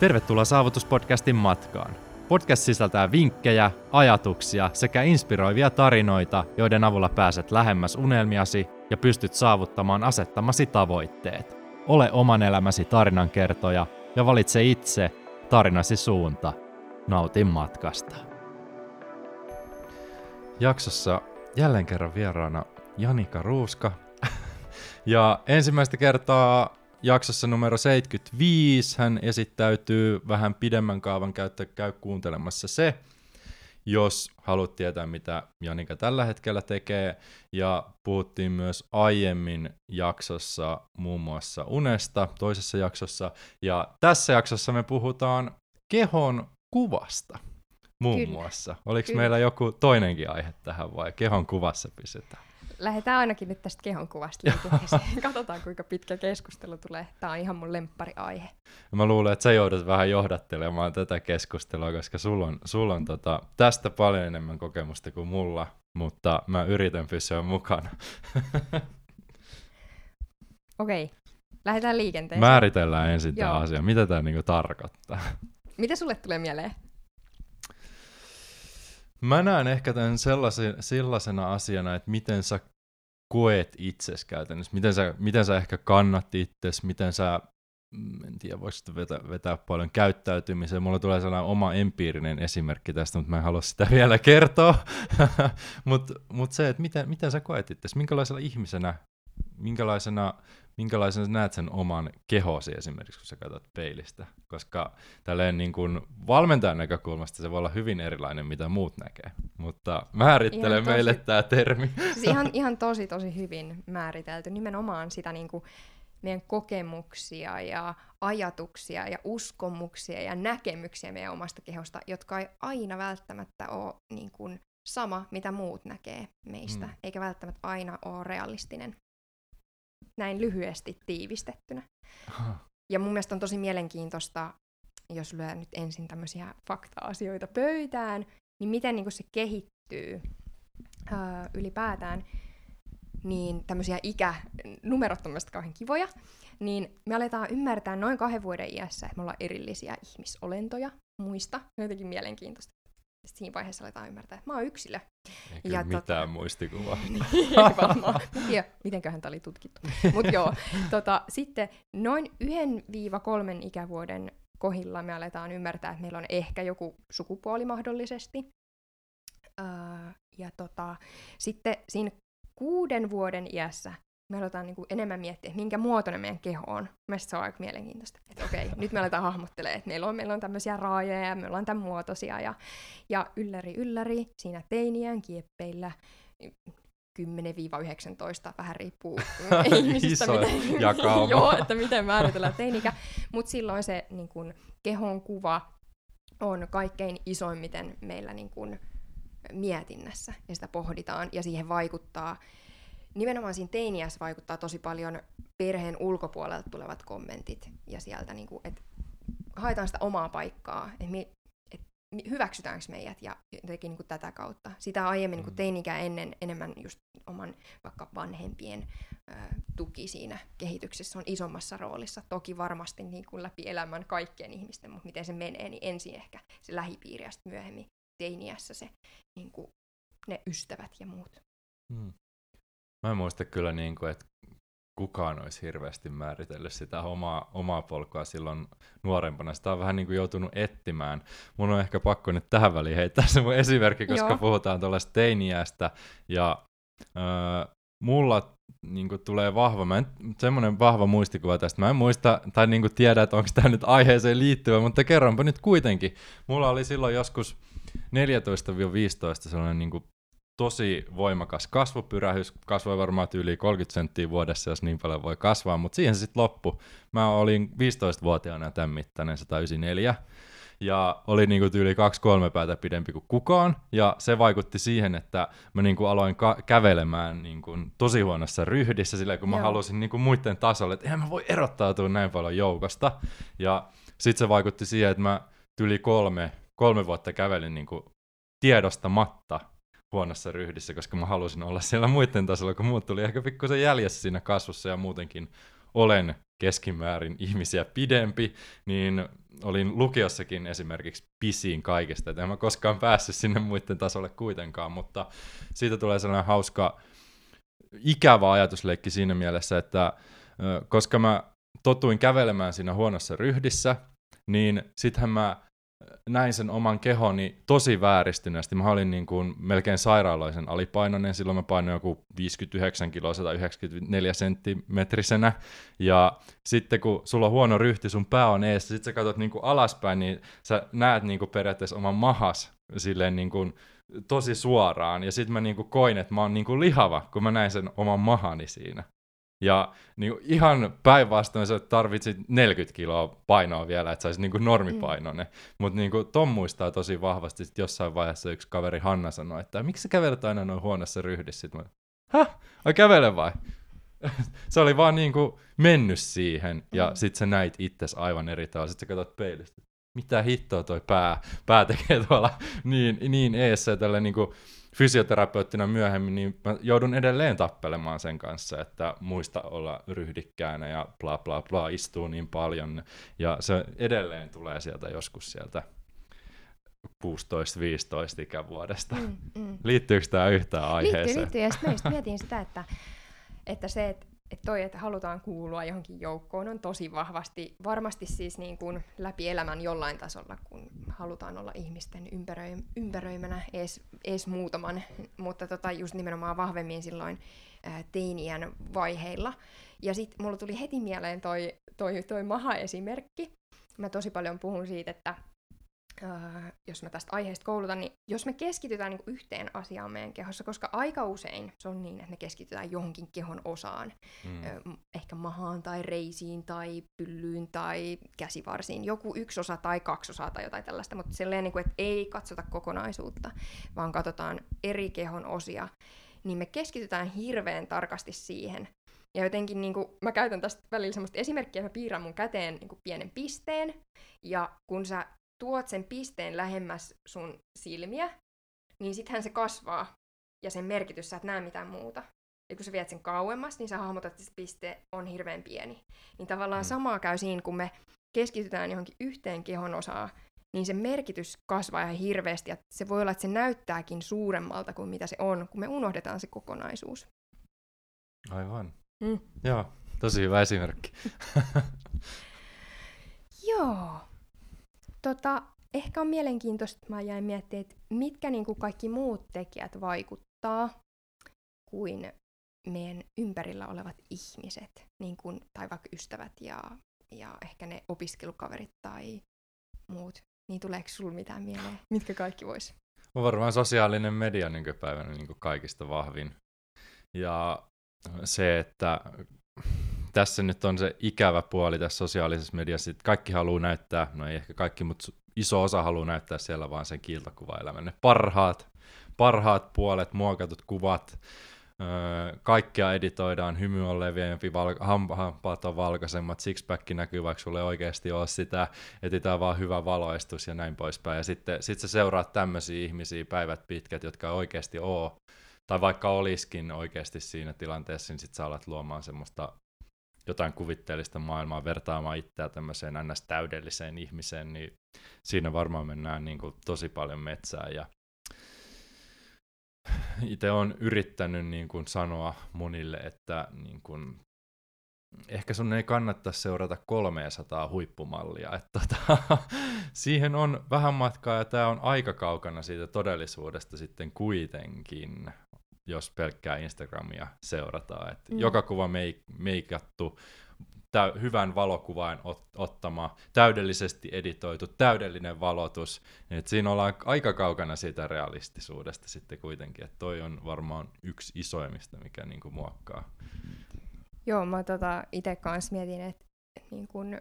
Tervetuloa Saavutuspodcastin matkaan. Podcast sisältää vinkkejä, ajatuksia sekä inspiroivia tarinoita, joiden avulla pääset lähemmäs unelmiasi ja pystyt saavuttamaan asettamasi tavoitteet. Ole oman elämäsi tarinankertoja ja valitse itse tarinasi suunta. Nautin matkasta. Jaksossa jälleen kerran vieraana Janika Ruuska. ja ensimmäistä kertaa jaksossa numero 75 hän esittäytyy vähän pidemmän kaavan käyttä, käy kuuntelemassa se, jos haluat tietää, mitä Janika tällä hetkellä tekee. Ja puhuttiin myös aiemmin jaksossa muun muassa unesta, toisessa jaksossa. Ja tässä jaksossa me puhutaan kehon kuvasta muun Kyllä. muassa. Oliko Kyllä. meillä joku toinenkin aihe tähän vai kehon kuvassa pysytään? Lähdetään ainakin nyt tästä kehonkuvasta liikenteeseen. Katsotaan, kuinka pitkä keskustelu tulee. Tämä on ihan mun lemppariaihe. Mä luulen, että sä joudut vähän johdattelemaan tätä keskustelua, koska sulla on, sulla on tota, tästä paljon enemmän kokemusta kuin mulla, mutta mä yritän pysyä mukana. Okei, okay. lähdetään liikenteeseen. Määritellään ensin tämä asia. Mitä tämä niinku tarkoittaa? Mitä sulle tulee mieleen? Mä näen ehkä tämän sellaisen, sellaisena asiana, että miten sä koet itses käytännössä, miten sä, miten sä ehkä kannat itses, miten sä, mm, en tiedä, voisit vetää, vetää paljon käyttäytymiseen. Mulla tulee sellainen oma empiirinen esimerkki tästä, mutta mä en halua sitä vielä kertoa. mutta mut se, että miten, miten sä koet itses, minkälaisella ihmisenä, minkälaisena minkälaisen sä näet sen oman kehosi esimerkiksi, kun sä katsot peilistä? Koska tälleen niin kuin valmentajan näkökulmasta se voi olla hyvin erilainen, mitä muut näkee. Mutta määrittele ihan meille tosi, tämä termi. Siis ihan, ihan tosi, tosi hyvin määritelty. Nimenomaan sitä niin kuin meidän kokemuksia ja ajatuksia ja uskomuksia ja näkemyksiä meidän omasta kehosta, jotka ei aina välttämättä ole niin kuin sama, mitä muut näkee meistä, mm. eikä välttämättä aina ole realistinen näin lyhyesti tiivistettynä. Aha. Ja mun mielestä on tosi mielenkiintoista, jos lyö nyt ensin tämmöisiä fakta-asioita pöytään, niin miten niin se kehittyy ää, ylipäätään, niin tämmöisiä ikänumerot on kauhean kivoja, niin me aletaan ymmärtää noin kahden vuoden iässä, että me ollaan erillisiä ihmisolentoja muista. Jotenkin mielenkiintoista siinä vaiheessa aletaan ymmärtää, että mä oon yksilö. Eikä ja mitään tota... muistikuvaa. Niin, ei varmaan. Tiedä, mitenköhän tämä oli tutkittu. Mutta joo, tota, sitten noin 1-3 ikävuoden kohilla me aletaan ymmärtää, että meillä on ehkä joku sukupuoli mahdollisesti. Ja tota, sitten siinä kuuden vuoden iässä me aletaan niin kuin enemmän miettiä, minkä muotoinen meidän keho on. Mielestäni se on aika mielenkiintoista. Että okei, nyt me aletaan hahmottelemaan, että meillä on, meillä on tämmöisiä raajoja ja me ollaan tämän muotoisia. Ja, ja ylläri ylläri, siinä teiniään kieppeillä 10-19, vähän riippuu ihmisistä, Iso miten, joo, että miten määritellään teinikä. Mutta silloin se niin kun, kehon kuva on kaikkein isoimmiten meillä niin kun, mietinnässä, ja sitä pohditaan, ja siihen vaikuttaa nimenomaan siinä teiniässä vaikuttaa tosi paljon perheen ulkopuolelta tulevat kommentit ja sieltä, niin kuin, että haetaan sitä omaa paikkaa, että me, et hyväksytäänkö meidät ja jotenkin niin kuin tätä kautta. Sitä aiemmin niin kuin mm. teinikään ennen enemmän just oman vaikka vanhempien ö, tuki siinä kehityksessä on isommassa roolissa. Toki varmasti niin kuin läpi elämän kaikkien ihmisten, mutta miten se menee, niin ensin ehkä se lähipiiri ja myöhemmin teiniässä se niin kuin ne ystävät ja muut. Hmm. Mä en muista kyllä, niin kuin, että kukaan olisi hirveästi määritellyt sitä omaa, omaa polkua silloin nuorempana. Sitä on vähän niin kuin joutunut etsimään. Mun on ehkä pakko nyt tähän väliin heittää se mun esimerkki, koska Joo. puhutaan tuollaista teiniästä. Ja äh, mulla niin kuin tulee vahva, mä en, semmoinen vahva muistikuva tästä. Mä en muista tai niin kuin tiedä, että onko tämä nyt aiheeseen liittyvä, mutta kerronpa nyt kuitenkin. Mulla oli silloin joskus 14-15 sellainen niin kuin tosi voimakas kasvupyrähys, kasvoi varmaan yli 30 senttiä vuodessa, jos niin paljon voi kasvaa, mutta siihen se sitten loppui. Mä olin 15-vuotiaana tämän mittainen 194, ja oli niinku tyyli kaksi-kolme päätä pidempi kuin kukaan, ja se vaikutti siihen, että mä niinku aloin ka- kävelemään niinku tosi huonossa ryhdissä, sillä kun mä Joo. halusin niinku muiden tasolle, että eihän mä voi erottautua näin paljon joukosta, ja sitten se vaikutti siihen, että mä tyyli kolme, kolme vuotta kävelin niinku tiedostamatta huonossa ryhdissä, koska mä halusin olla siellä muiden tasolla, kun muut tuli ehkä pikkusen jäljessä siinä kasvussa ja muutenkin olen keskimäärin ihmisiä pidempi, niin olin lukiossakin esimerkiksi pisin kaikesta, että en mä koskaan päässyt sinne muiden tasolle kuitenkaan, mutta siitä tulee sellainen hauska, ikävä ajatusleikki siinä mielessä, että koska mä totuin kävelemään siinä huonossa ryhdissä, niin sittenhän mä näin sen oman kehoni tosi vääristyneesti. Mä olin niin kuin melkein sairaalaisen alipainoinen, silloin mä painoin joku 59 kiloa 194 senttimetrisenä. Ja sitten kun sulla on huono ryhti, sun pää on eessä, sit sä katsot niin kuin alaspäin, niin sä näet niin kuin periaatteessa oman mahas silleen niin kuin tosi suoraan. Ja sitten mä niin kuin koin, että mä oon niin kuin lihava, kun mä näin sen oman mahani siinä. Ja niin kuin ihan päinvastoin sä tarvitsit 40 kiloa painoa vielä, että saisit niin kuin normipainoinen. Mm. Mutta niin kuin Tom muistaa tosi vahvasti, että jossain vaiheessa yksi kaveri Hanna sanoi, että miksi sä kävelet aina noin huonossa ryhdissä? Sitten mä, häh, ai kävele vai? se oli vaan niin kuin mennyt siihen, ja mm. sit sä näit itses aivan eri tavalla. Sitten sä katsot peilistä, mitä hittoa toi pää, pää tekee tuolla niin, niin eessä, tällä niin kuin, fysioterapeuttina myöhemmin, niin mä joudun edelleen tappelemaan sen kanssa, että muista olla ryhdikkäänä ja bla bla bla, istuu niin paljon. Ja se edelleen tulee sieltä joskus sieltä 16-15 ikävuodesta. Mm, mm. Liittyykö tämä yhtään aiheeseen? Liittyy, liittyy. Ja sitten mietin sitä, että, että se, että että toi, että halutaan kuulua johonkin joukkoon, on tosi vahvasti, varmasti siis niin kuin läpi elämän jollain tasolla, kun halutaan olla ihmisten ympäröi, ympäröimänä edes, edes muutaman, mutta tota, just nimenomaan vahvemmin silloin ää, teinien vaiheilla. Ja sitten mulla tuli heti mieleen toi, toi, toi maha-esimerkki. Mä tosi paljon puhun siitä, että Öö, jos mä tästä aiheesta koulutan, niin jos me keskitytään niin yhteen asiaan meidän kehossa, koska aika usein se on niin, että me keskitytään johonkin kehon osaan, mm. öö, ehkä mahaan tai reisiin tai pyllyyn tai käsivarsiin, joku yksi osa tai kaksi osaa tai jotain tällaista, mutta silleen, niin kuin, että ei katsota kokonaisuutta, vaan katsotaan eri kehon osia, niin me keskitytään hirveän tarkasti siihen, ja jotenkin niin kuin, mä käytän tästä välillä semmoista esimerkkiä, että mä piirrän mun käteen niin kuin pienen pisteen, ja kun sä tuot sen pisteen lähemmäs sun silmiä, niin sittenhän se kasvaa ja sen merkitys, sä et näe mitään muuta. Ja kun sä viet sen kauemmas, niin sä hahmotat, että se piste on hirveän pieni. Niin tavallaan mm. samaa käy siinä, kun me keskitytään johonkin yhteen kehon osaan, niin se merkitys kasvaa ihan hirveästi, ja se voi olla, että se näyttääkin suuremmalta kuin mitä se on, kun me unohdetaan se kokonaisuus. Aivan. Mm. Joo, tosi hyvä esimerkki. Joo. Tota, ehkä on mielenkiintoista, että mä jäin miettimään, että mitkä niin kuin kaikki muut tekijät vaikuttaa kuin meidän ympärillä olevat ihmiset, niin kuin, tai vaikka ystävät ja, ja ehkä ne opiskelukaverit tai muut. Niin tuleeko sulla mitään mieleen? Mitkä kaikki vois? On varmaan sosiaalinen media nykypäivänä niin kaikista vahvin. Ja se, että tässä nyt on se ikävä puoli tässä sosiaalisessa mediassa, että kaikki haluaa näyttää, no ei ehkä kaikki, mutta iso osa haluaa näyttää siellä vaan sen kiiltokuvaelämän. Ne parhaat, parhaat puolet, muokatut kuvat, öö, kaikkea editoidaan, hymy on leviämpi, val- hampaat on valkaisemmat, sixpack näkyy, vaikka sulle oikeasti ole sitä, etsitään vaan hyvä valoistus ja näin poispäin. Ja sitten sit sä seuraat tämmöisiä ihmisiä päivät pitkät, jotka oikeasti oo, tai vaikka olisikin oikeasti siinä tilanteessa, niin sit sä alat luomaan semmoista jotain kuvitteellista maailmaa vertaamaan itseä tämmöiseen ns. täydelliseen ihmiseen, niin siinä varmaan mennään niin kuin tosi paljon metsään. Ja itse olen yrittänyt niin kuin sanoa monille, että niin kuin, ehkä sun ei kannata seurata 300 huippumallia. Että tota, siihen on vähän matkaa ja tämä on aika kaukana siitä todellisuudesta sitten kuitenkin jos pelkkää Instagramia seurataan. Et mm. Joka kuva meik- meikattu, tä- hyvän valokuvan ot- ottama, täydellisesti editoitu, täydellinen valotus. Et siinä ollaan aika kaukana siitä realistisuudesta sitten kuitenkin. Et toi on varmaan yksi isoimmista, mikä niinku muokkaa. Joo, mä tota itse kanssa mietin, että niin kun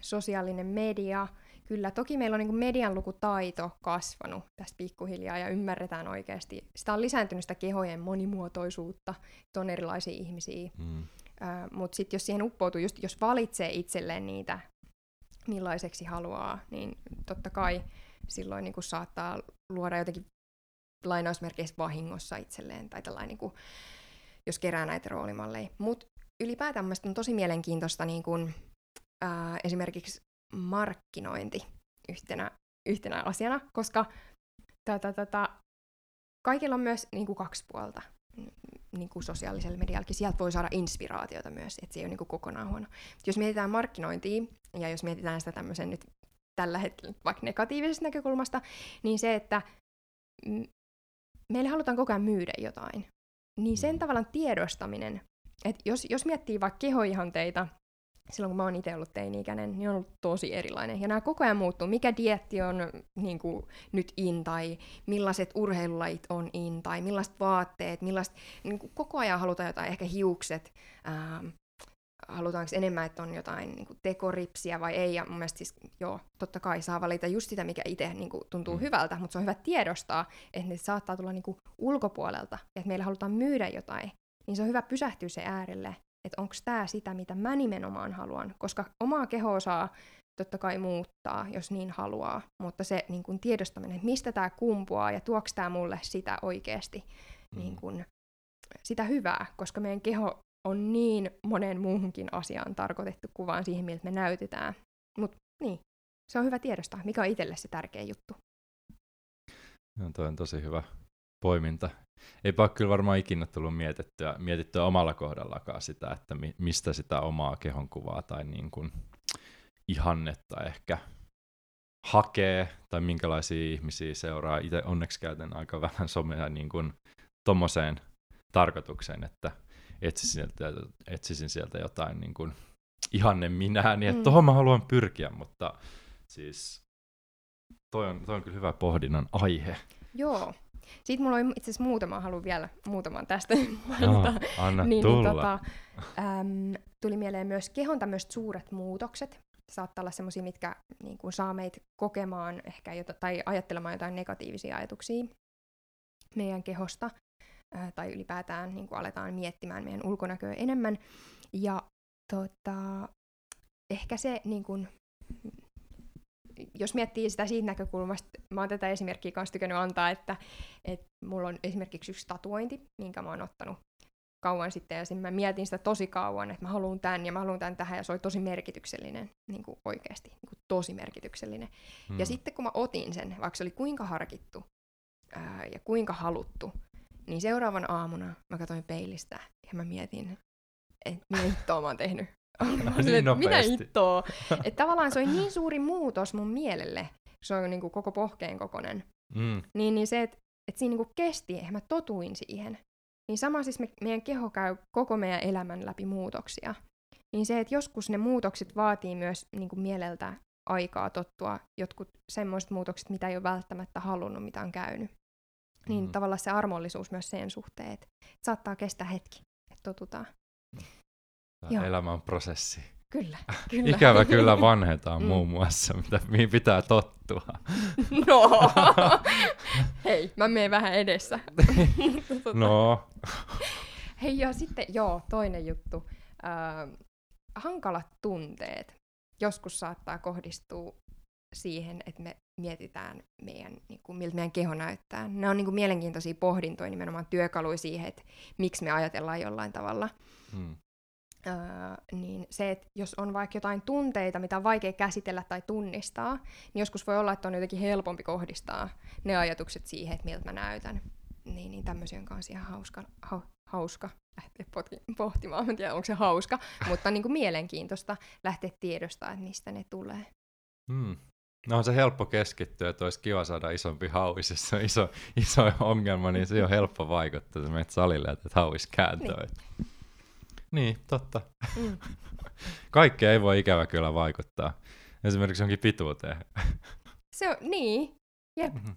sosiaalinen media – Kyllä, toki meillä on niin median lukutaito kasvanut tästä pikkuhiljaa ja ymmärretään oikeasti. Sitä on lisääntynyt sitä kehojen monimuotoisuutta, että on erilaisia ihmisiä. Mm. Äh, Mutta sitten jos siihen uppoutuu, just jos valitsee itselleen niitä, millaiseksi haluaa, niin totta kai silloin niin saattaa luoda jotenkin lainausmerkeissä vahingossa itselleen tai tällainen, niin kuin, jos kerää näitä roolimalleja. Mutta ylipäätään on tosi mielenkiintoista niin kuin, ää, esimerkiksi markkinointi yhtenä, yhtenä asiana, koska tätä, tätä, kaikilla on myös niin kuin kaksi puolta niin kuin sosiaalisella mediallakin. Sieltä voi saada inspiraatiota myös, että se ei ole niin kuin kokonaan huono. Jos mietitään markkinointia, ja jos mietitään sitä tämmöisen nyt tällä hetkellä vaikka negatiivisesta näkökulmasta, niin se, että meille halutaan koko ajan myydä jotain, niin sen mm. tavallaan tiedostaminen, että jos, jos miettii vaikka kehoihanteita, silloin kun mä oon itse ollut teini-ikäinen, niin on ollut tosi erilainen. Ja nämä koko ajan muuttuu. Mikä dietti on niin kuin, nyt in, tai millaiset urheilulajit on in, tai millaiset vaatteet, millaiset, niin kuin, koko ajan halutaan jotain, ehkä hiukset, ää, halutaanko enemmän, että on jotain niin kuin tekoripsiä vai ei. Ja mun mielestä siis, joo, totta kai saa valita just sitä, mikä itse niin kuin, tuntuu mm. hyvältä, mutta se on hyvä tiedostaa, että ne saattaa tulla niin kuin, ulkopuolelta, ja että meillä halutaan myydä jotain. Niin se on hyvä pysähtyä se äärelle, että onko tämä sitä, mitä mä nimenomaan haluan. Koska omaa kehoa saa totta kai muuttaa, jos niin haluaa, mutta se niin kuin, tiedostaminen, että mistä tämä kumpuaa ja tuoks tämä mulle sitä oikeasti mm. niin kuin, sitä hyvää, koska meidän keho on niin monen muuhunkin asiaan tarkoitettu kuvaan siihen, miltä me näytetään. Mutta niin, se on hyvä tiedostaa, mikä on itselle se tärkeä juttu. No, toi on tosi hyvä poiminta. Eipä ole kyllä varmaan ikinä tullut mietittyä, mietittyä omalla kohdallakaan sitä, että mi, mistä sitä omaa kehonkuvaa tai niin kuin ihannetta ehkä hakee, tai minkälaisia ihmisiä seuraa. Itse onneksi käytän aika vähän somea niin kuin tommoseen tarkoitukseen, että etsisin sieltä, etsisin sieltä jotain niin kuin ihanne minää, niin että mm. tohon mä haluan pyrkiä, mutta siis toi on, toi on kyllä hyvä pohdinnan aihe. Joo. Sitten mulla on itse asiassa muutama, haluan vielä muutaman tästä mainita. Joo, anna niin, tulla. Niin, tota, äm, tuli mieleen myös kehon tämmöiset suuret muutokset. Saattaa olla semmoisia, mitkä niin kuin, saa meitä kokemaan ehkä jota, tai ajattelemaan jotain negatiivisia ajatuksia meidän kehosta tai ylipäätään niin kuin aletaan miettimään meidän ulkonäköä enemmän. Ja tota, ehkä se, niin kuin, jos miettii sitä siitä näkökulmasta, mä oon tätä esimerkkiä kanssa tykännyt antaa, että, että mulla on esimerkiksi yksi tatuointi, minkä mä oon ottanut kauan sitten, ja mä mietin sitä tosi kauan, että mä haluan tämän ja mä haluan tämän tähän, ja se oli tosi merkityksellinen, niin kuin oikeasti, niin kuin tosi merkityksellinen. Hmm. Ja sitten kun mä otin sen, vaikka se oli kuinka harkittu ää, ja kuinka haluttu, niin seuraavan aamuna mä katsoin peilistä ja mä mietin, että mitä hittoa mä oon tehnyt. Niin mitä hittoa? Että tavallaan se oli niin suuri muutos mun mielelle, se on niinku koko pohkeen kokonen. Mm. Niin, niin se, että et siinä niinku kesti, että mä totuin siihen. Niin sama siis me, meidän keho käy koko meidän elämän läpi muutoksia. Niin se, että joskus ne muutokset vaatii myös niinku mieleltä aikaa tottua jotkut semmoiset muutokset, mitä ei ole välttämättä halunnut, mitä on käynyt. Niin mm. tavallaan se armollisuus myös sen suhteen, että saattaa kestää hetki, että totutaan. Joo. Elämä on prosessi. Kyllä, kyllä. Ikävä kyllä vanhetaan mm. muun muassa, mitä, mihin pitää tottua. No, hei, mä menen vähän edessä. no. Hei, ja sitten, joo, toinen juttu. Äh, hankalat tunteet joskus saattaa kohdistua siihen, että me mietitään meidän, niin kuin, miltä meidän keho näyttää. Ne on niin kuin, mielenkiintoisia pohdintoja, nimenomaan työkaluja siihen, että miksi me ajatellaan jollain tavalla. Hmm. Öö, niin se, että jos on vaikka jotain tunteita, mitä on vaikea käsitellä tai tunnistaa, niin joskus voi olla, että on jotenkin helpompi kohdistaa ne ajatukset siihen, että miltä mä näytän. Niin, niin tämmöisiä on kanssa ihan hauska, ha, hauska lähteä pohtimaan. Mä en tiedä, onko se hauska, mutta niin kuin mielenkiintoista lähteä tiedostamaan, että mistä ne tulee. Hmm. No on se helppo keskittyä, että olisi kiva saada isompi hauis, jos on iso, iso ongelma, niin se on helppo vaikuttaa, että menet salille että hauis kääntöä. Niin. Niin, totta. Mm. Kaikkea ei voi ikävä kyllä vaikuttaa. Esimerkiksi jonkin pituuteen. Se on, niin, jep. Mm-hmm.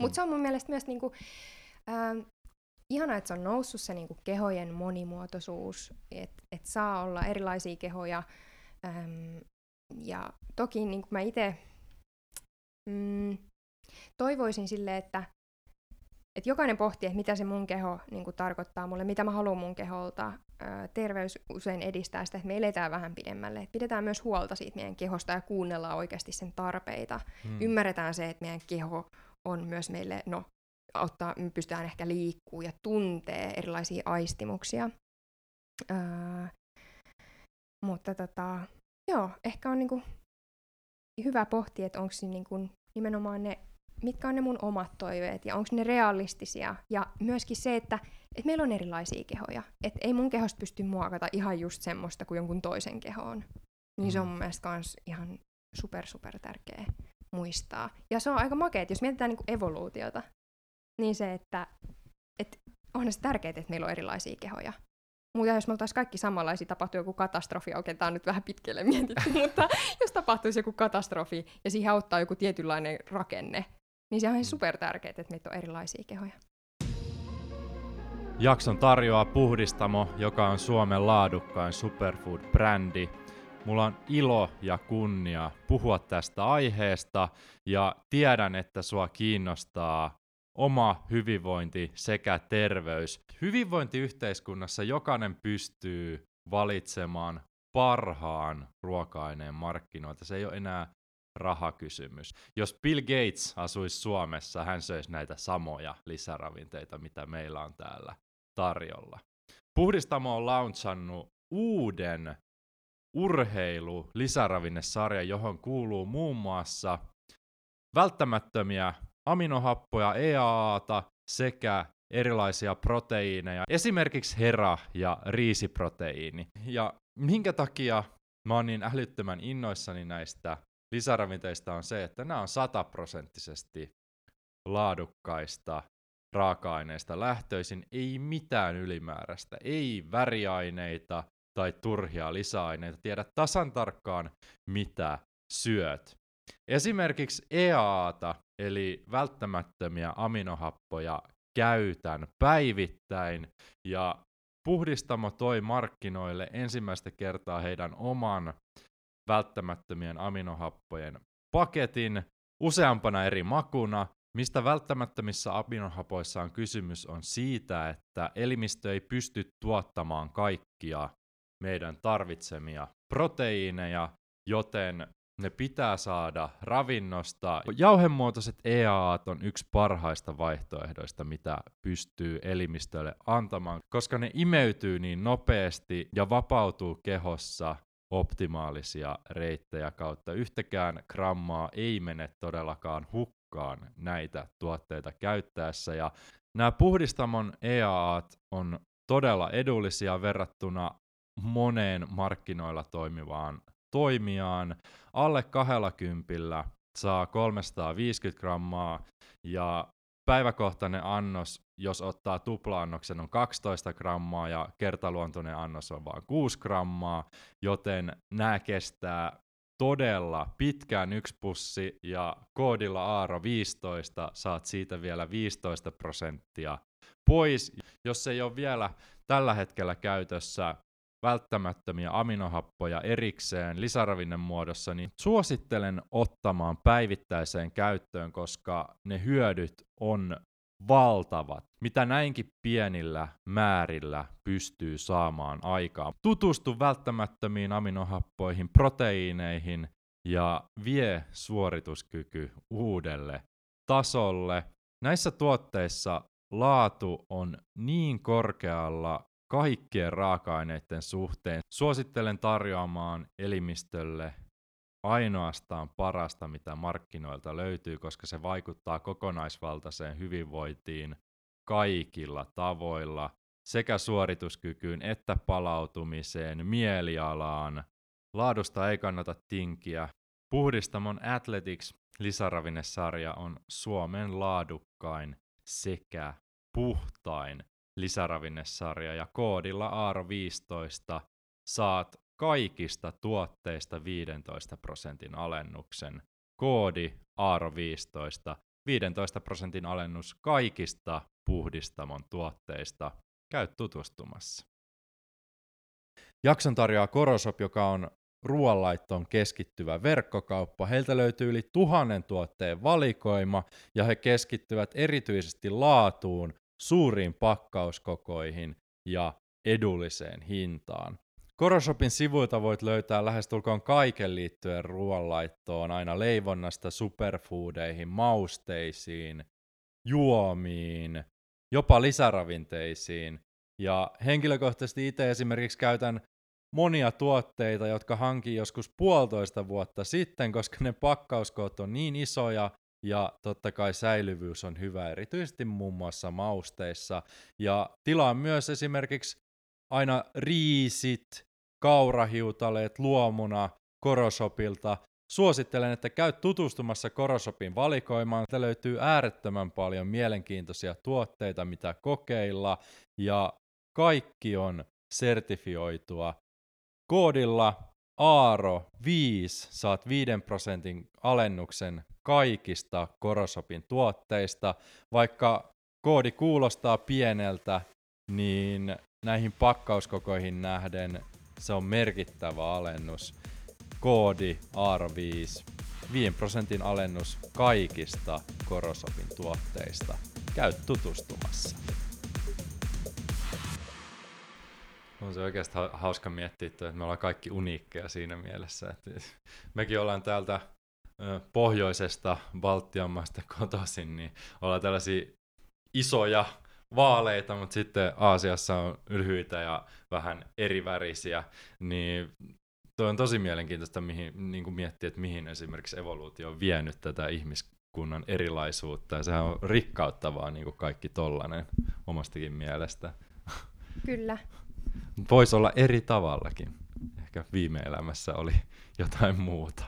Mutta se on mun mielestä myös niinku, äh, ihana, että se on noussut se niinku kehojen monimuotoisuus, että et saa olla erilaisia kehoja. Ähm, ja toki niin kuin mä itse mm, toivoisin sille, että, että jokainen pohtii, että mitä se mun keho niin kuin, tarkoittaa mulle, mitä mä haluan mun keholta. Terveys usein edistää sitä, että me eletään vähän pidemmälle. Et pidetään myös huolta siitä meidän kehosta ja kuunnellaan oikeasti sen tarpeita. Hmm. Ymmärretään se, että meidän keho on myös meille, no, auttaa, me pystytään ehkä liikkuu ja tuntee erilaisia aistimuksia. Öö, Mutta tota, joo, ehkä on niinku hyvä pohtia, että onko niinku nimenomaan ne, mitkä on ne mun omat toiveet ja onko ne realistisia. Ja myöskin se, että, että meillä on erilaisia kehoja. Että ei mun kehosta pysty muokata ihan just semmoista kuin jonkun toisen kehoon. Niin se on mun mielestä kans ihan super super tärkeä muistaa. Ja se on aika makea, jos mietitään niinku evoluutiota, niin se, että et onhan se tärkeää, että meillä on erilaisia kehoja. Mutta jos me oltaisiin kaikki samanlaisia, tapahtuu joku katastrofi, okei, tämä on nyt vähän pitkälle mietitty, mutta jos tapahtuisi joku katastrofi ja siihen auttaa joku tietynlainen rakenne, niin se on ihan super tärkeää, että meitä on erilaisia kehoja. Jakson tarjoaa Puhdistamo, joka on Suomen laadukkain superfood-brändi. Mulla on ilo ja kunnia puhua tästä aiheesta ja tiedän, että sua kiinnostaa oma hyvinvointi sekä terveys. Hyvinvointiyhteiskunnassa jokainen pystyy valitsemaan parhaan ruoka-aineen markkinoilta. Se ei ole enää rahakysymys. Jos Bill Gates asuisi Suomessa, hän söisi näitä samoja lisäravinteita, mitä meillä on täällä tarjolla. Puhdistamo on launchannut uuden urheilu lisäravinnesarja, johon kuuluu muun muassa välttämättömiä aminohappoja, EAAta sekä erilaisia proteiineja, esimerkiksi hera- ja riisiproteiini. Ja minkä takia mä oon niin älyttömän innoissani näistä lisäravinteista on se, että nämä on sataprosenttisesti laadukkaista raaka-aineista lähtöisin, ei mitään ylimääräistä, ei väriaineita tai turhia lisäaineita, tiedä tasan tarkkaan mitä syöt. Esimerkiksi EAAta, eli välttämättömiä aminohappoja, käytän päivittäin ja Puhdistamo toi markkinoille ensimmäistä kertaa heidän oman välttämättömien aminohappojen paketin useampana eri makuna. Mistä välttämättömissä aminohapoissa on kysymys on siitä, että elimistö ei pysty tuottamaan kaikkia meidän tarvitsemia proteiineja, joten ne pitää saada ravinnosta. Jauhemuotoiset EAAt on yksi parhaista vaihtoehdoista, mitä pystyy elimistölle antamaan, koska ne imeytyy niin nopeasti ja vapautuu kehossa optimaalisia reittejä kautta. Yhtäkään grammaa ei mene todellakaan hukkaan näitä tuotteita käyttäessä. Ja nämä puhdistamon EAAt on todella edullisia verrattuna moneen markkinoilla toimivaan toimijaan. Alle 20 saa 350 grammaa ja päiväkohtainen annos, jos ottaa tupla-annoksen, on 12 grammaa ja kertaluontoinen annos on vain 6 grammaa, joten nämä kestää todella pitkään yksi pussi ja koodilla Aaro 15 saat siitä vielä 15 prosenttia pois. Jos ei ole vielä tällä hetkellä käytössä välttämättömiä aminohappoja erikseen lisäravinnen muodossa, niin suosittelen ottamaan päivittäiseen käyttöön, koska ne hyödyt on valtavat, mitä näinkin pienillä määrillä pystyy saamaan aikaan. Tutustu välttämättömiin aminohappoihin, proteiineihin ja vie suorituskyky uudelle tasolle. Näissä tuotteissa laatu on niin korkealla kaikkien raaka-aineiden suhteen. Suosittelen tarjoamaan elimistölle ainoastaan parasta, mitä markkinoilta löytyy, koska se vaikuttaa kokonaisvaltaiseen hyvinvointiin kaikilla tavoilla, sekä suorituskykyyn että palautumiseen, mielialaan. Laadusta ei kannata tinkiä. Puhdistamon Athletics lisäravinnesarja on Suomen laadukkain sekä puhtain lisäravinnesarja ja koodilla AARO15 saat kaikista tuotteista 15 prosentin alennuksen. Koodi AARO15, 15 prosentin alennus kaikista puhdistamon tuotteista. Käy tutustumassa. Jakson tarjoaa Korosop, joka on ruoanlaittoon keskittyvä verkkokauppa. Heiltä löytyy yli tuhannen tuotteen valikoima ja he keskittyvät erityisesti laatuun, suuriin pakkauskokoihin ja edulliseen hintaan. Koroshopin sivuilta voit löytää lähestulkoon kaiken liittyen ruoanlaittoon, aina leivonnasta superfoodeihin, mausteisiin, juomiin, jopa lisäravinteisiin. Ja henkilökohtaisesti itse esimerkiksi käytän monia tuotteita, jotka hankin joskus puolitoista vuotta sitten, koska ne pakkauskoot on niin isoja ja totta kai säilyvyys on hyvä, erityisesti muun muassa mausteissa. Ja tilaan myös esimerkiksi aina riisit, kaurahiutaleet luomuna Korosopilta. Suosittelen, että käy tutustumassa Korosopin valikoimaan. Täältä löytyy äärettömän paljon mielenkiintoisia tuotteita, mitä kokeilla, ja kaikki on sertifioitua. Koodilla Aaro 5 saat 5 prosentin alennuksen kaikista Korosopin tuotteista. Vaikka koodi kuulostaa pieneltä, niin näihin pakkauskokoihin nähden se on merkittävä alennus. Koodi AR5, 5 prosentin alennus kaikista Korosopin tuotteista. Käy tutustumassa. On se oikeastaan hauska miettiä, että me ollaan kaikki uniikkeja siinä mielessä. Että mekin ollaan täältä pohjoisesta Baltian maasta kotoisin, niin ollaan tällaisia isoja vaaleita, mutta sitten Aasiassa on lyhyitä ja vähän erivärisiä, niin tuo on tosi mielenkiintoista mihin, niin kuin miettiä, että mihin esimerkiksi evoluutio on vienyt tätä ihmiskunnan erilaisuutta, ja sehän on rikkauttavaa niin kuin kaikki tollanen omastakin mielestä. Kyllä. Voisi olla eri tavallakin. Ehkä viime elämässä oli jotain muuta.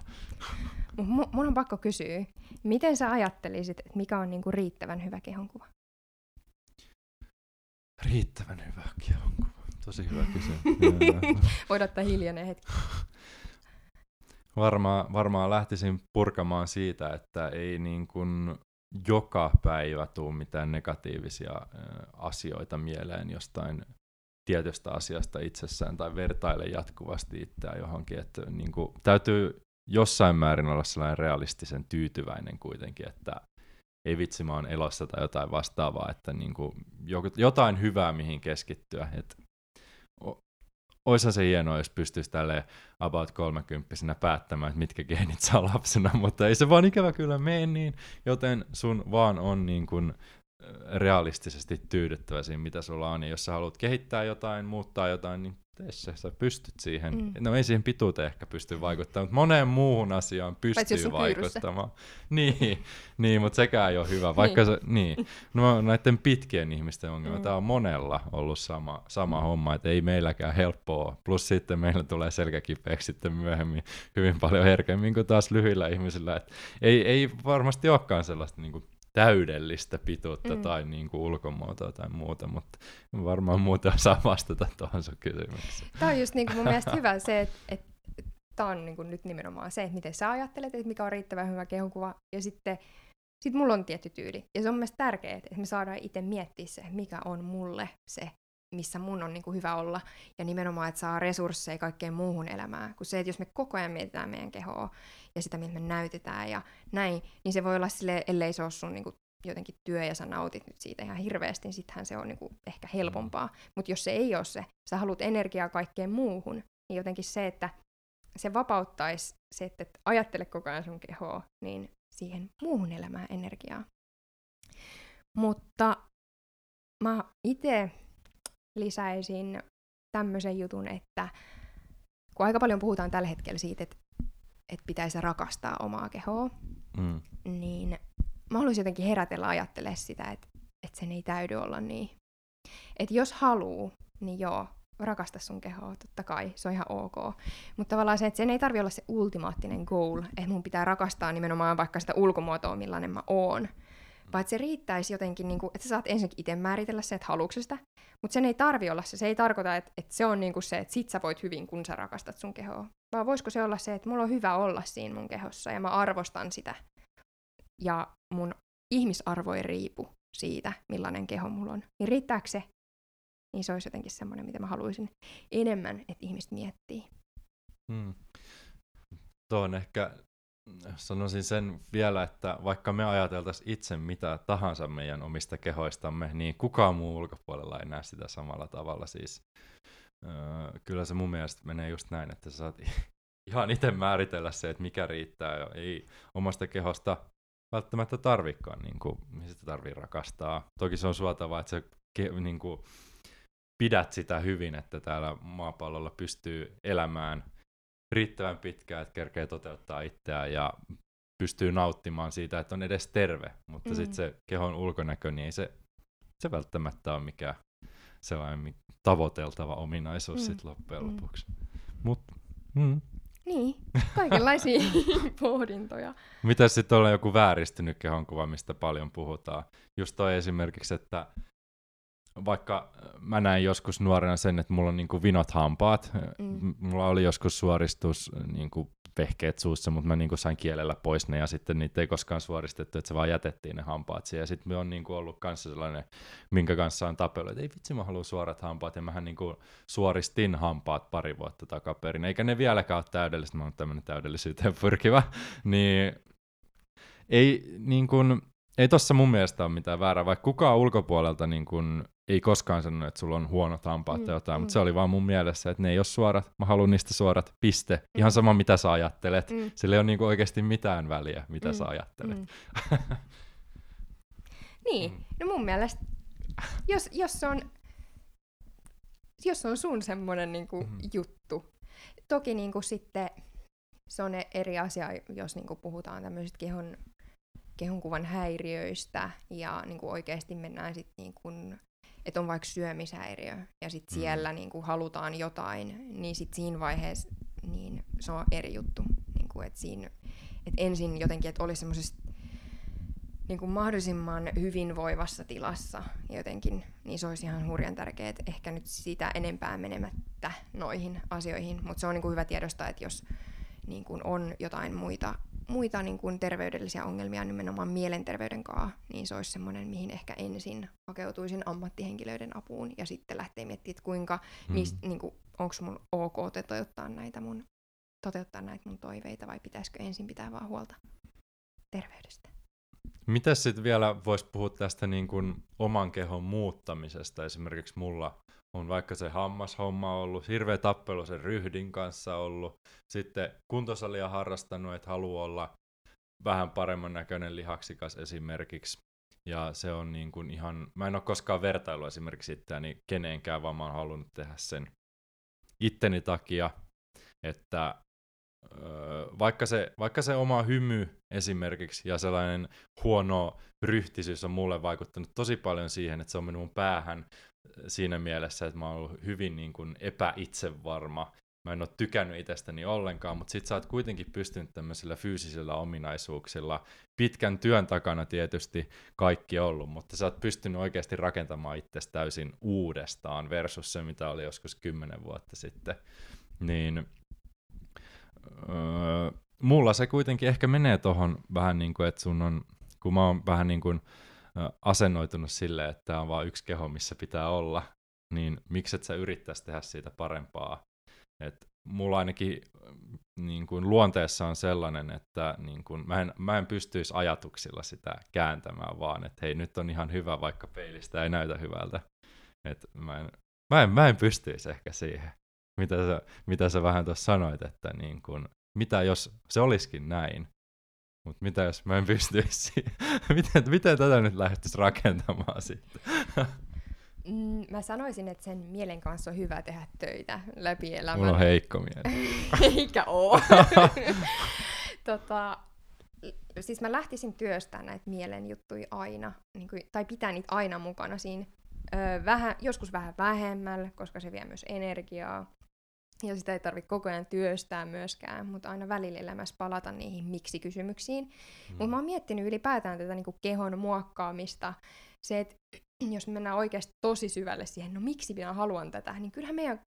Mun on pakko kysyä, miten sä ajattelisit, että mikä on niinku riittävän hyvä kehonkuva? Riittävän hyvä kehonkuva. Tosi hyvä kysymys. Voit ottaa hiljainen hetki. Varmaan, varmaan lähtisin purkamaan siitä, että ei niin kuin joka päivä tule mitään negatiivisia asioita mieleen jostain tietystä asiasta itsessään tai vertaile jatkuvasti itseään johonkin. Että niin kuin, täytyy jossain määrin olla sellainen realistisen tyytyväinen kuitenkin, että ei vitsi, mä oon elossa tai jotain vastaavaa, että niin kuin, jotain hyvää mihin keskittyä. Oisa se hienoa, jos pystyisi tälle about 30 päättämään, että mitkä geenit saa lapsena, mutta ei se vaan ikävä kyllä mene niin, joten sun vaan on niin kuin realistisesti tyydyttävä siinä, mitä sulla on, ja jos sä haluat kehittää jotain, muuttaa jotain, niin tee se, sä pystyt siihen. Mm. No ei siihen pituuteen ehkä pysty vaikuttamaan, mutta moneen muuhun asiaan pystyy vaikuttamaan. Niin, niin, mutta sekään ei ole hyvä. Vaikka niin. Se, niin. No, näiden pitkien ihmisten ongelma, mm. tämä on monella ollut sama, sama homma, että ei meilläkään helppoa. Plus sitten meillä tulee selkäkipeäksi sitten myöhemmin hyvin paljon herkemmin kuin taas lyhyillä ihmisillä. Et ei, ei varmasti olekaan sellaista niin kuin täydellistä pituutta mm. tai niin kuin ulkomuotoa tai muuta, mutta varmaan muuten osaa vastata tuohon sun kysymykseen. Tämä on just niin kuin mun mielestä hyvä se, että, että tämä on niin kuin nyt nimenomaan se, että miten sä ajattelet, että mikä on riittävän hyvä kehonkuva, ja sitten sit mulla on tietty tyyli. Ja se on mielestäni tärkeää, että me saadaan itse miettiä se, mikä on mulle se, missä mun on niin kuin hyvä olla, ja nimenomaan, että saa resursseja kaikkeen muuhun elämään, kun se, että jos me koko ajan mietitään meidän kehoa, ja sitä, miltä me näytetään ja näin, niin se voi olla sille, ellei se ole sun niin kuin, jotenkin työ ja sä nautit nyt siitä ihan hirveästi, niin sittenhän se on niin kuin, ehkä helpompaa. Mutta jos se ei ole se, sä haluat energiaa kaikkeen muuhun, niin jotenkin se, että se vapauttaisi se, että et ajattele koko ajan sun kehoa, niin siihen muuhun elämään energiaa. Mutta mä itse lisäisin tämmöisen jutun, että kun aika paljon puhutaan tällä hetkellä siitä, että että pitäisi rakastaa omaa kehoa, mm. niin mä haluaisin jotenkin herätellä ajattele sitä, että, että sen ei täydy olla niin. Että jos haluu, niin joo, rakasta sun kehoa, totta kai, se on ihan ok. Mutta tavallaan se, että sen ei tarvi olla se ultimaattinen goal, että mun pitää rakastaa nimenomaan vaikka sitä ulkomuotoa, millainen mä oon, vaan että se riittäisi jotenkin, niin kuin, että sä saat ensinnäkin itse määritellä se, että haluatko sitä, mutta sen ei tarvi olla se. Se ei tarkoita, että, että se on niin kuin se, että sit sä voit hyvin, kun sä rakastat sun kehoa. Vaan voisiko se olla se, että mulla on hyvä olla siinä mun kehossa ja mä arvostan sitä. Ja mun ihmisarvo ei riipu siitä, millainen keho mulla on. Niin riittääkö se? Niin se olisi jotenkin semmoinen, mitä mä haluaisin enemmän, että ihmiset miettii. Hmm. Tuo on ehkä sanoisin sen vielä, että vaikka me ajateltaisiin itse mitä tahansa meidän omista kehoistamme, niin kukaan muu ulkopuolella ei näe sitä samalla tavalla. Siis, öö, kyllä se mun mielestä menee just näin, että sä saat ihan itse määritellä se, että mikä riittää. Ja ei omasta kehosta välttämättä tarvikaan, niin kuin, sitä tarvii rakastaa. Toki se on suotavaa, että se ke, niin kuin, pidät sitä hyvin, että täällä maapallolla pystyy elämään riittävän pitkään, että kerkee toteuttaa itseään ja pystyy nauttimaan siitä, että on edes terve, mutta mm. sitten se kehon ulkonäkö, niin ei se, se välttämättä ole mikään sellainen tavoiteltava ominaisuus mm. sit loppujen mm. lopuksi. Mut, mm. Niin, kaikenlaisia pohdintoja. Mitä sitten on joku vääristynyt kehonkuva, mistä paljon puhutaan? Just toi esimerkiksi, että vaikka mä näin joskus nuorena sen, että mulla on niinku vinot hampaat, mm. mulla oli joskus suoristus niinku vehkeet suussa, mutta mä niinku sain kielellä pois ne ja sitten niitä ei koskaan suoristettu, että se vaan jätettiin ne hampaat siihen. Ja sitten me on niinku ollut kanssa sellainen, minkä kanssa on tapellut, että ei vitsi mä haluan suorat hampaat. Ja mähän niinku suoristin hampaat pari vuotta takaperin, eikä ne vieläkään ole täydellistä, mä oon tämmöinen täydellisyyteen pyrkivä, niin ei, niin kuin, ei tossa mun mielestä ole mitään väärää, vaikka kukaan ulkopuolelta niin kuin, ei koskaan sanonut, että sulla on huonot hampaat mm, tai jotain, mm. mutta se oli vaan mun mielessä, että ne ei ole suorat, mä haluan niistä suorat, piste. Mm. Ihan sama, mitä sä ajattelet. Mm. Sillä ei ole niinku oikeasti mitään väliä, mitä mm. sä ajattelet. Mm. niin, mm. no mun mielestä, jos, jos on jos on sun semmoinen niinku mm. juttu. Toki niinku sitten se on eri asia, jos niinku puhutaan tämmöisistä kehon, kehonkuvan häiriöistä ja niinku oikeasti mennään sitten niinku että on vaikka syömishäiriö ja sitten mm. siellä niin kuin halutaan jotain, niin sitten siinä vaiheessa niin se on eri juttu. Niin kuin, että siinä, että ensin jotenkin, että olisi semmoisessa niin kuin mahdollisimman hyvinvoivassa tilassa jotenkin, niin se olisi ihan hurjan tärkeää, että ehkä nyt sitä enempää menemättä noihin asioihin, mutta se on niin kuin hyvä tiedostaa, että jos niin kuin on jotain muita muita niin kuin terveydellisiä ongelmia nimenomaan mielenterveyden kanssa, niin se olisi semmoinen, mihin ehkä ensin hakeutuisin ammattihenkilöiden apuun ja sitten lähtee miettimään, että kuinka, mm. niistä, niin kuin, onko mun ok toteuttaa näitä mun, toteuttaa näitä mun toiveita vai pitäisikö ensin pitää vaan huolta terveydestä. Mitä sitten vielä voisi puhua tästä niin kuin oman kehon muuttamisesta? Esimerkiksi mulla on vaikka se hammashomma ollut, hirveä tappelu sen ryhdin kanssa ollut, sitten kuntosalia harrastanut, että haluaa olla vähän paremman näköinen lihaksikas esimerkiksi. Ja se on niin kuin ihan, mä en ole koskaan vertailu esimerkiksi itseäni kenenkään, vaan mä oon halunnut tehdä sen itteni takia, että vaikka se, vaikka se oma hymy esimerkiksi ja sellainen huono ryhtisyys on mulle vaikuttanut tosi paljon siihen, että se on mennyt mun päähän siinä mielessä, että mä oon ollut hyvin niin kuin epäitsevarma. Mä en ole tykännyt itsestäni ollenkaan, mutta sit sä oot kuitenkin pystynyt tämmöisillä fyysisillä ominaisuuksilla, pitkän työn takana tietysti kaikki ollut, mutta sä oot pystynyt oikeasti rakentamaan itsestä täysin uudestaan versus se, mitä oli joskus kymmenen vuotta sitten. Niin öö, mulla se kuitenkin ehkä menee tohon vähän niin kuin, että sun on, kun mä oon vähän niin kuin asennoitunut silleen, että tämä on vain yksi keho, missä pitää olla, niin mikset sä yrittäisi tehdä siitä parempaa. Et mulla ainakin niin kuin luonteessa on sellainen, että niin kuin, mä, en, mä en pystyisi ajatuksilla sitä kääntämään, vaan että hei, nyt on ihan hyvä, vaikka peilistä ei näytä hyvältä. Et mä, en, mä, en, mä en pystyisi ehkä siihen, mitä sä, mitä sä vähän tuossa sanoit, että niin kuin, mitä jos se olisikin näin, mutta mitä jos mä en pystyisi miten, miten tätä nyt lähtisi rakentamaan sitten? Mm, mä sanoisin, että sen mielen kanssa on hyvä tehdä töitä läpi elämän. Mulla on heikko mieli. Eikä oo. tota, siis mä lähtisin työstämään näitä mielen juttuja aina, niin kuin, tai pitää niitä aina mukana siinä. Öö, vähän, joskus vähän vähemmällä, koska se vie myös energiaa ja sitä ei tarvitse koko ajan työstää myöskään, mutta aina välillä elämässä palata niihin miksi-kysymyksiin. Mm. Mutta mä oon miettinyt ylipäätään tätä niin kehon muokkaamista, se, että jos me mennään oikeasti tosi syvälle siihen, no miksi minä haluan tätä, niin kyllähän meidän,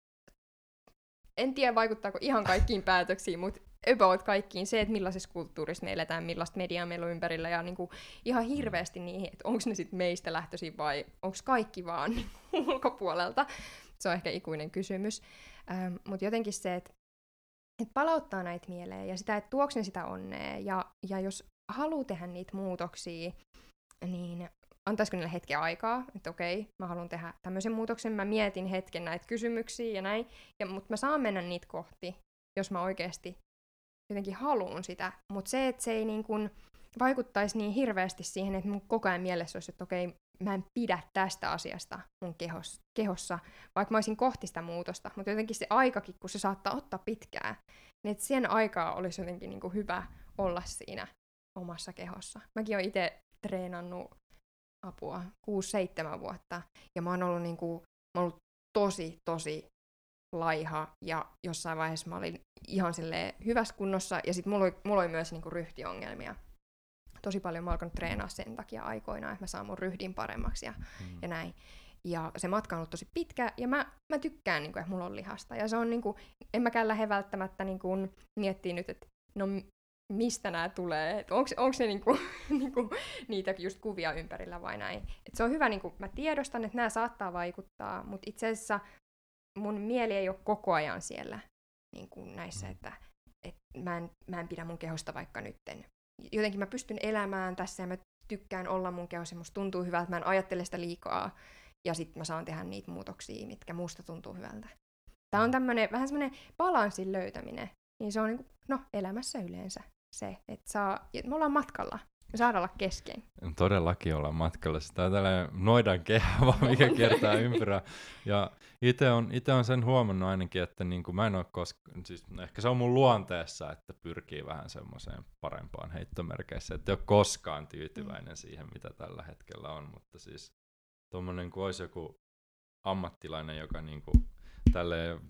en tiedä vaikuttaako ihan kaikkiin päätöksiin, mutta about kaikkiin se, että millaisessa kulttuurissa me eletään, millaista mediaa meillä on ympärillä ja niin kuin ihan hirveästi niihin, että onko ne sitten meistä lähtöisin vai onko kaikki vaan niin ulkopuolelta. Se on ehkä ikuinen kysymys. Ähm, Mutta jotenkin se, että et palauttaa näitä mieleen ja sitä, että tuoks ne sitä onnea. Ja, ja jos haluaa tehdä niitä muutoksia, niin antaisiko niille hetken aikaa, että okei, mä haluan tehdä tämmöisen muutoksen, mä mietin hetken näitä kysymyksiä ja näin, ja, mutta mä saan mennä niitä kohti, jos mä oikeasti jotenkin haluan sitä. Mutta se, että se ei niin kun vaikuttaisi niin hirveästi siihen, että mun koko ajan mielessä olisi, että okei, mä en pidä tästä asiasta mun kehos, kehossa, vaikka mä olisin kohti sitä muutosta, mutta jotenkin se aikakin, kun se saattaa ottaa pitkään, niin että sen aikaa olisi jotenkin niin kuin hyvä olla siinä omassa kehossa. Mäkin olen itse treenannut apua 6-7 vuotta, ja mä oon ollut, niin kuin, mä ollut tosi, tosi laiha, ja jossain vaiheessa mä olin ihan hyvässä kunnossa, ja sitten mulla, mulla oli myös niin kuin ryhtiongelmia tosi paljon mä alkanut treenaa sen takia aikoinaan, että mä saan mun ryhdin paremmaksi ja, mm. ja näin. Ja se matka on ollut tosi pitkä, ja mä, mä tykkään, niin kuin, että mulla on lihasta. Ja se on, niin kuin, en mäkään lähde välttämättä niin kuin, miettiä nyt, että no mistä nämä tulee, että onko se niinku, niinku, niitä just kuvia ympärillä vai näin. Et se on hyvä, niinku, mä tiedostan, että nämä saattaa vaikuttaa, mutta itse asiassa mun mieli ei ole koko ajan siellä niinku näissä, mm. että et mä, en, mä en pidä mun kehosta vaikka nytten jotenkin mä pystyn elämään tässä ja mä tykkään olla mun kehossa musta tuntuu hyvältä, mä en ajattele sitä liikaa ja sitten mä saan tehdä niitä muutoksia, mitkä musta tuntuu hyvältä. Tämä on tämmönen, vähän semmoinen balanssin löytäminen, niin se on niin kuin, no, elämässä yleensä se, että saa, me ollaan matkalla, me saadaan olla kesken. Todellakin ollaan matkalla. Sitä on tällainen noidan kehä, mikä kiertää ympyrää. Ja itse on, ite on sen huomannut ainakin, että niin kuin mä en ole koskaan, siis ehkä se on mun luonteessa, että pyrkii vähän semmoiseen parempaan heittomerkeissä, että ei ole koskaan tyytyväinen mm. siihen, mitä tällä hetkellä on, mutta siis tuommoinen kuin olisi joku ammattilainen, joka niin kuin tälle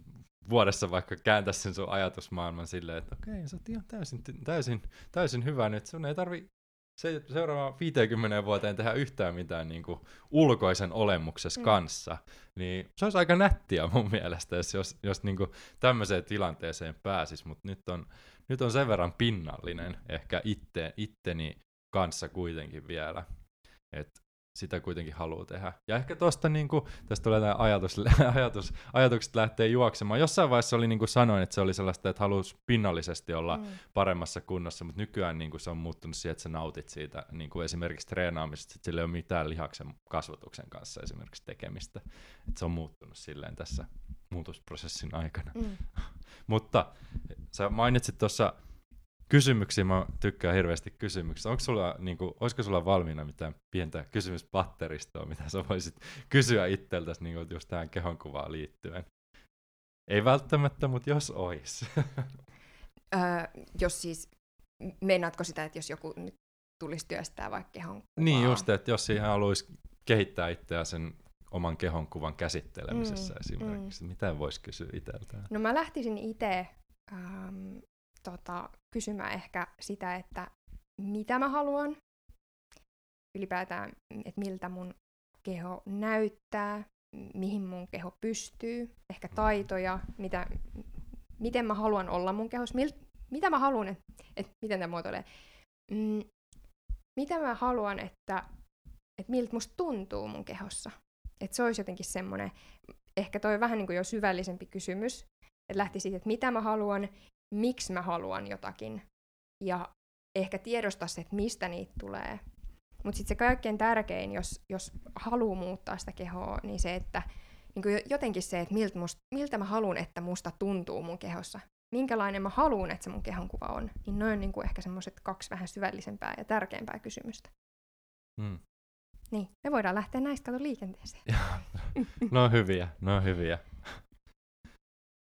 vuodessa vaikka kääntäisi sen sun ajatusmaailman silleen, että okei, okay, sä oot ihan täysin, täysin, täysin hyvä nyt, sun ei tarvi se, seuraava 50 vuoteen tehdä yhtään mitään niin kuin ulkoisen olemuksessa mm. kanssa, niin se olisi aika nättiä mun mielestä, jos, jos, jos niin kuin tämmöiseen tilanteeseen pääsis, mutta nyt on, nyt on sen verran pinnallinen ehkä itte, itteni kanssa kuitenkin vielä, että sitä kuitenkin haluaa tehdä. Ja ehkä tuosta, niin kuin, tästä tulee tämä ajatus, ajatus, ajatukset lähtee juoksemaan. Jossain vaiheessa oli niin kuin sanoin, että se oli sellaista, että halusi pinnallisesti olla mm. paremmassa kunnossa, mutta nykyään niin kuin se on muuttunut siihen, että sä nautit siitä niin kuin esimerkiksi treenaamisesta, että sillä ei ole mitään lihaksen kasvatuksen kanssa esimerkiksi tekemistä. Että se on muuttunut silleen tässä muutosprosessin aikana. Mm. mutta sä mainitsit tuossa kysymyksiä, mä tykkään hirveästi kysymyksistä. Onko sulla, niin kuin, olisiko sulla valmiina mitään pientä kysymyspatteristoa, mitä sä voisit kysyä itseltäsi niin kuin just tähän kehonkuvaan liittyen? Ei välttämättä, mutta jos ois. öö, jos siis, meinaatko sitä, että jos joku nyt tulisi työstää vaikka kehonkuvaa? Niin just, että jos siihen haluaisi kehittää itseään sen oman kehonkuvan käsittelemisessä mm, esimerkiksi, mm. mitä voisi kysyä itseltään? No mä lähtisin itse ähm, tota, kysymään ehkä sitä, että mitä mä haluan, ylipäätään, että miltä mun keho näyttää, mihin mun keho pystyy, ehkä taitoja, mitä, miten mä haluan olla mun kehossa, mil, mitä mä haluan, että et, miten tämä muotoilee, mm, mitä mä haluan, että et miltä musta tuntuu mun kehossa. Että se olisi jotenkin semmoinen, ehkä toi vähän niin kuin jo syvällisempi kysymys, että lähti siitä, että mitä mä haluan miksi mä haluan jotakin, ja ehkä tiedostaa se, että mistä niitä tulee. Mutta sitten se kaikkein tärkein, jos, jos haluaa muuttaa sitä kehoa, niin se, että niin jotenkin se, että miltä, must, miltä mä haluan, että musta tuntuu mun kehossa. Minkälainen mä haluan, että se mun kehonkuva on. Niin noin niin ehkä semmoiset kaksi vähän syvällisempää ja tärkeämpää kysymystä. Mm. Niin, me voidaan lähteä näistä kato liikenteeseen. no hyviä, no hyviä.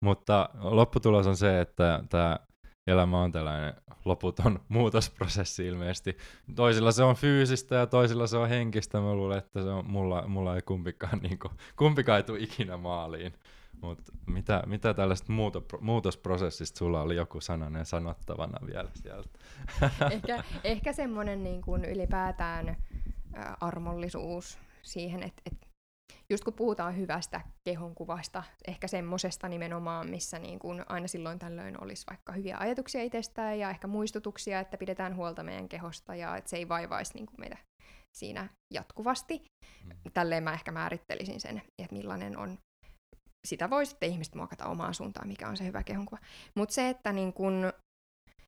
Mutta lopputulos on se, että tämä elämä on tällainen loputon muutosprosessi ilmeisesti. Toisilla se on fyysistä ja toisilla se on henkistä. Mä luulen, että se on, mulla, mulla ei kumpikaan, niin kuin, kumpikaan ei tule ikinä maaliin. Mutta mitä, mitä tällaista muuto, muutosprosessista sulla oli joku sananen sanottavana vielä sieltä? ehkä, ehkä semmoinen niin ylipäätään armollisuus siihen, että et just kun puhutaan hyvästä kehonkuvasta, ehkä semmosesta nimenomaan, missä niin kuin aina silloin tällöin olisi vaikka hyviä ajatuksia itsestään ja ehkä muistutuksia, että pidetään huolta meidän kehosta ja että se ei vaivaisi niin kuin meitä siinä jatkuvasti. Mm. Tälleen mä ehkä määrittelisin sen, että millainen on sitä voi sitten ihmiset muokata omaan suuntaan, mikä on se hyvä kehonkuva. Mutta se, että niin kun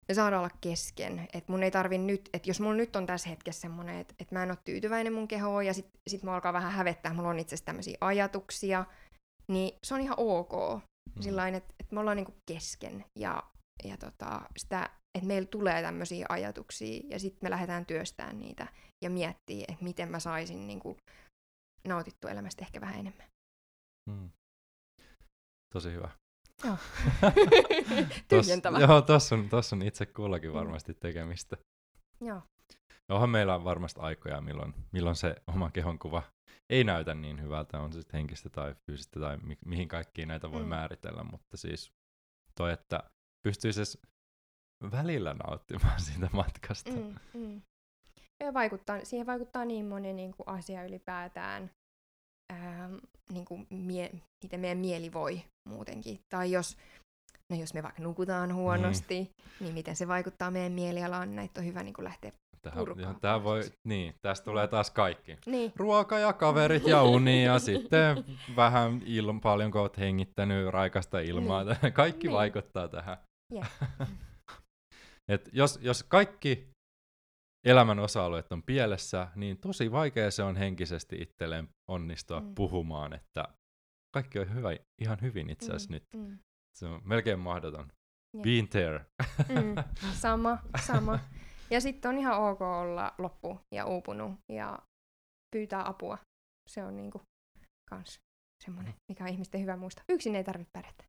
me saadaan olla kesken. Että mun ei tarvi nyt, että jos mulla nyt on tässä hetkessä semmoinen, että, että mä en ole tyytyväinen mun kehoon ja sit, sit mä alkaa vähän hävettää, mulla on itse asiassa tämmöisiä ajatuksia, niin se on ihan ok. Mm. Sillain, että, että me ollaan niinku kesken ja ja tota, sitä, että meillä tulee tämmöisiä ajatuksia ja sitten me lähdetään työstämään niitä ja miettiä, että miten mä saisin niin kuin, nautittua elämästä ehkä vähän enemmän. Mm. Tosi hyvä. Joo. Tos, Tyhjentävä. joo, tossa on, tossa on itse kullakin varmasti tekemistä. Joo. Onhan meillä on varmasti aikoja, milloin, milloin se oma kehonkuva ei näytä niin hyvältä, on se sitten henkistä tai fyysistä tai mi- mihin kaikkiin näitä voi Mm. määritellä, mutta siis toi, että pystyisi edes välillä nauttimaan siitä matkasta. Mm, mm. Ja vaikuttaa, siihen vaikuttaa niin moni niin kuin asia ylipäätään, ähm, niin kuin mie, miten meidän mieli voi muutenkin. Tai jos, no jos me vaikka nukutaan huonosti, niin, niin miten se vaikuttaa meidän mielialaan, näitä on hyvä niin kuin lähteä. Tähän, ihan, tää voi, niin, tästä tulee taas kaikki. Niin, Ruoka ja kaverit ja uni ja sitten vähän ilm, paljon kun oot hengittänyt raikasta ilmaa. Niin. Kaikki Niin. vaikuttaa tähän. Jep. Et jos, jos kaikki elämän osa-alueet on pielessä, niin tosi vaikea se on henkisesti itselleen onnistua Mm. puhumaan, että kaikki on hyvä, ihan hyvin itse asiassa mm, nyt. Mm, Se on melkein mahdoton. Jep. Been there. mm, sama, sama. Ja sitten on ihan ok olla loppu ja uupunut ja pyytää apua. Se on niinku kans semmoinen, mikä on ihmisten hyvä muistaa. Yksin ei tarvitse pärjätä.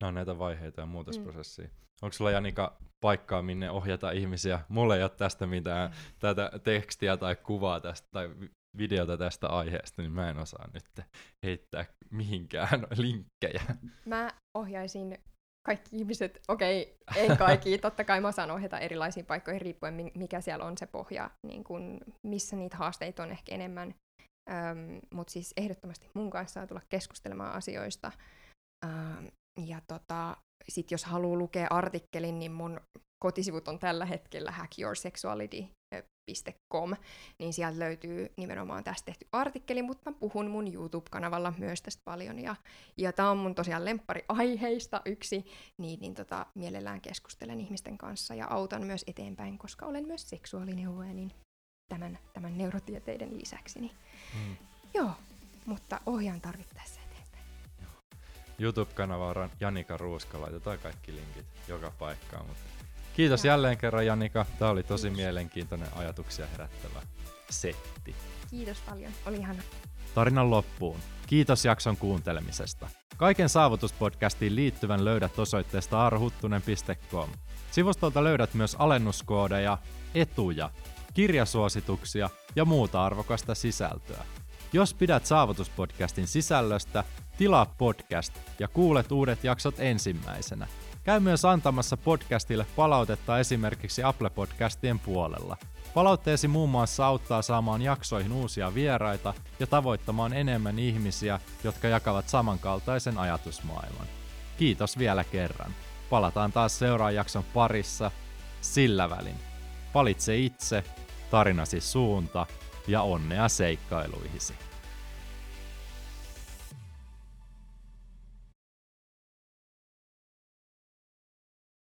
Nämä on näitä vaiheita ja muutosprosessia. Mm. Onko sulla Janika paikkaa, minne ohjata ihmisiä? Mulla ei ole tästä mitään tätä tekstiä tai kuvaa tästä tai vi- videota tästä aiheesta, niin mä en osaa nyt heittää mihinkään linkkejä. Mä ohjaisin kaikki ihmiset, okei, en kaikki, totta kai mä osaan ohjata erilaisiin paikkoihin riippuen, mi- mikä siellä on se pohja, niin kun, missä niitä haasteita on ehkä enemmän. Mutta siis ehdottomasti mun kanssa saa tulla keskustelemaan asioista. Öm, ja tota, sit jos haluaa lukea artikkelin, niin mun kotisivut on tällä hetkellä hackyoursexuality.com, niin sieltä löytyy nimenomaan tästä tehty artikkeli, mutta mä puhun mun YouTube-kanavalla myös tästä paljon, ja, ja tämä on mun tosiaan lemppari aiheista yksi, niin, niin tota, mielellään keskustelen ihmisten kanssa ja autan myös eteenpäin, koska olen myös seksuaalineuvoja, niin tämän, tämän neurotieteiden lisäksi. Niin, Mm. joo, mutta ohjaan tarvittaessa. YouTube-kanava on Janika Ruuska, laitetaan kaikki linkit joka paikkaan. Mutta kiitos jälleen kerran Janika, tämä oli tosi Kiitos. mielenkiintoinen ajatuksia herättävä setti. Kiitos paljon, oli ihana. Tarinan loppuun. Kiitos jakson kuuntelemisesta. Kaiken saavutuspodcastiin liittyvän löydät osoitteesta arhuttunen.com. Sivustolta löydät myös alennuskoodeja, etuja, kirjasuosituksia ja muuta arvokasta sisältöä. Jos pidät saavutuspodcastin sisällöstä, tilaa podcast ja kuulet uudet jaksot ensimmäisenä. Käy myös antamassa podcastille palautetta esimerkiksi Apple Podcastien puolella. Palautteesi muun muassa auttaa saamaan jaksoihin uusia vieraita ja tavoittamaan enemmän ihmisiä, jotka jakavat samankaltaisen ajatusmaailman. Kiitos vielä kerran. Palataan taas seuraavan jakson parissa. Sillä välin. Valitse itse, tarinasi suunta ja onnea seikkailuihisi.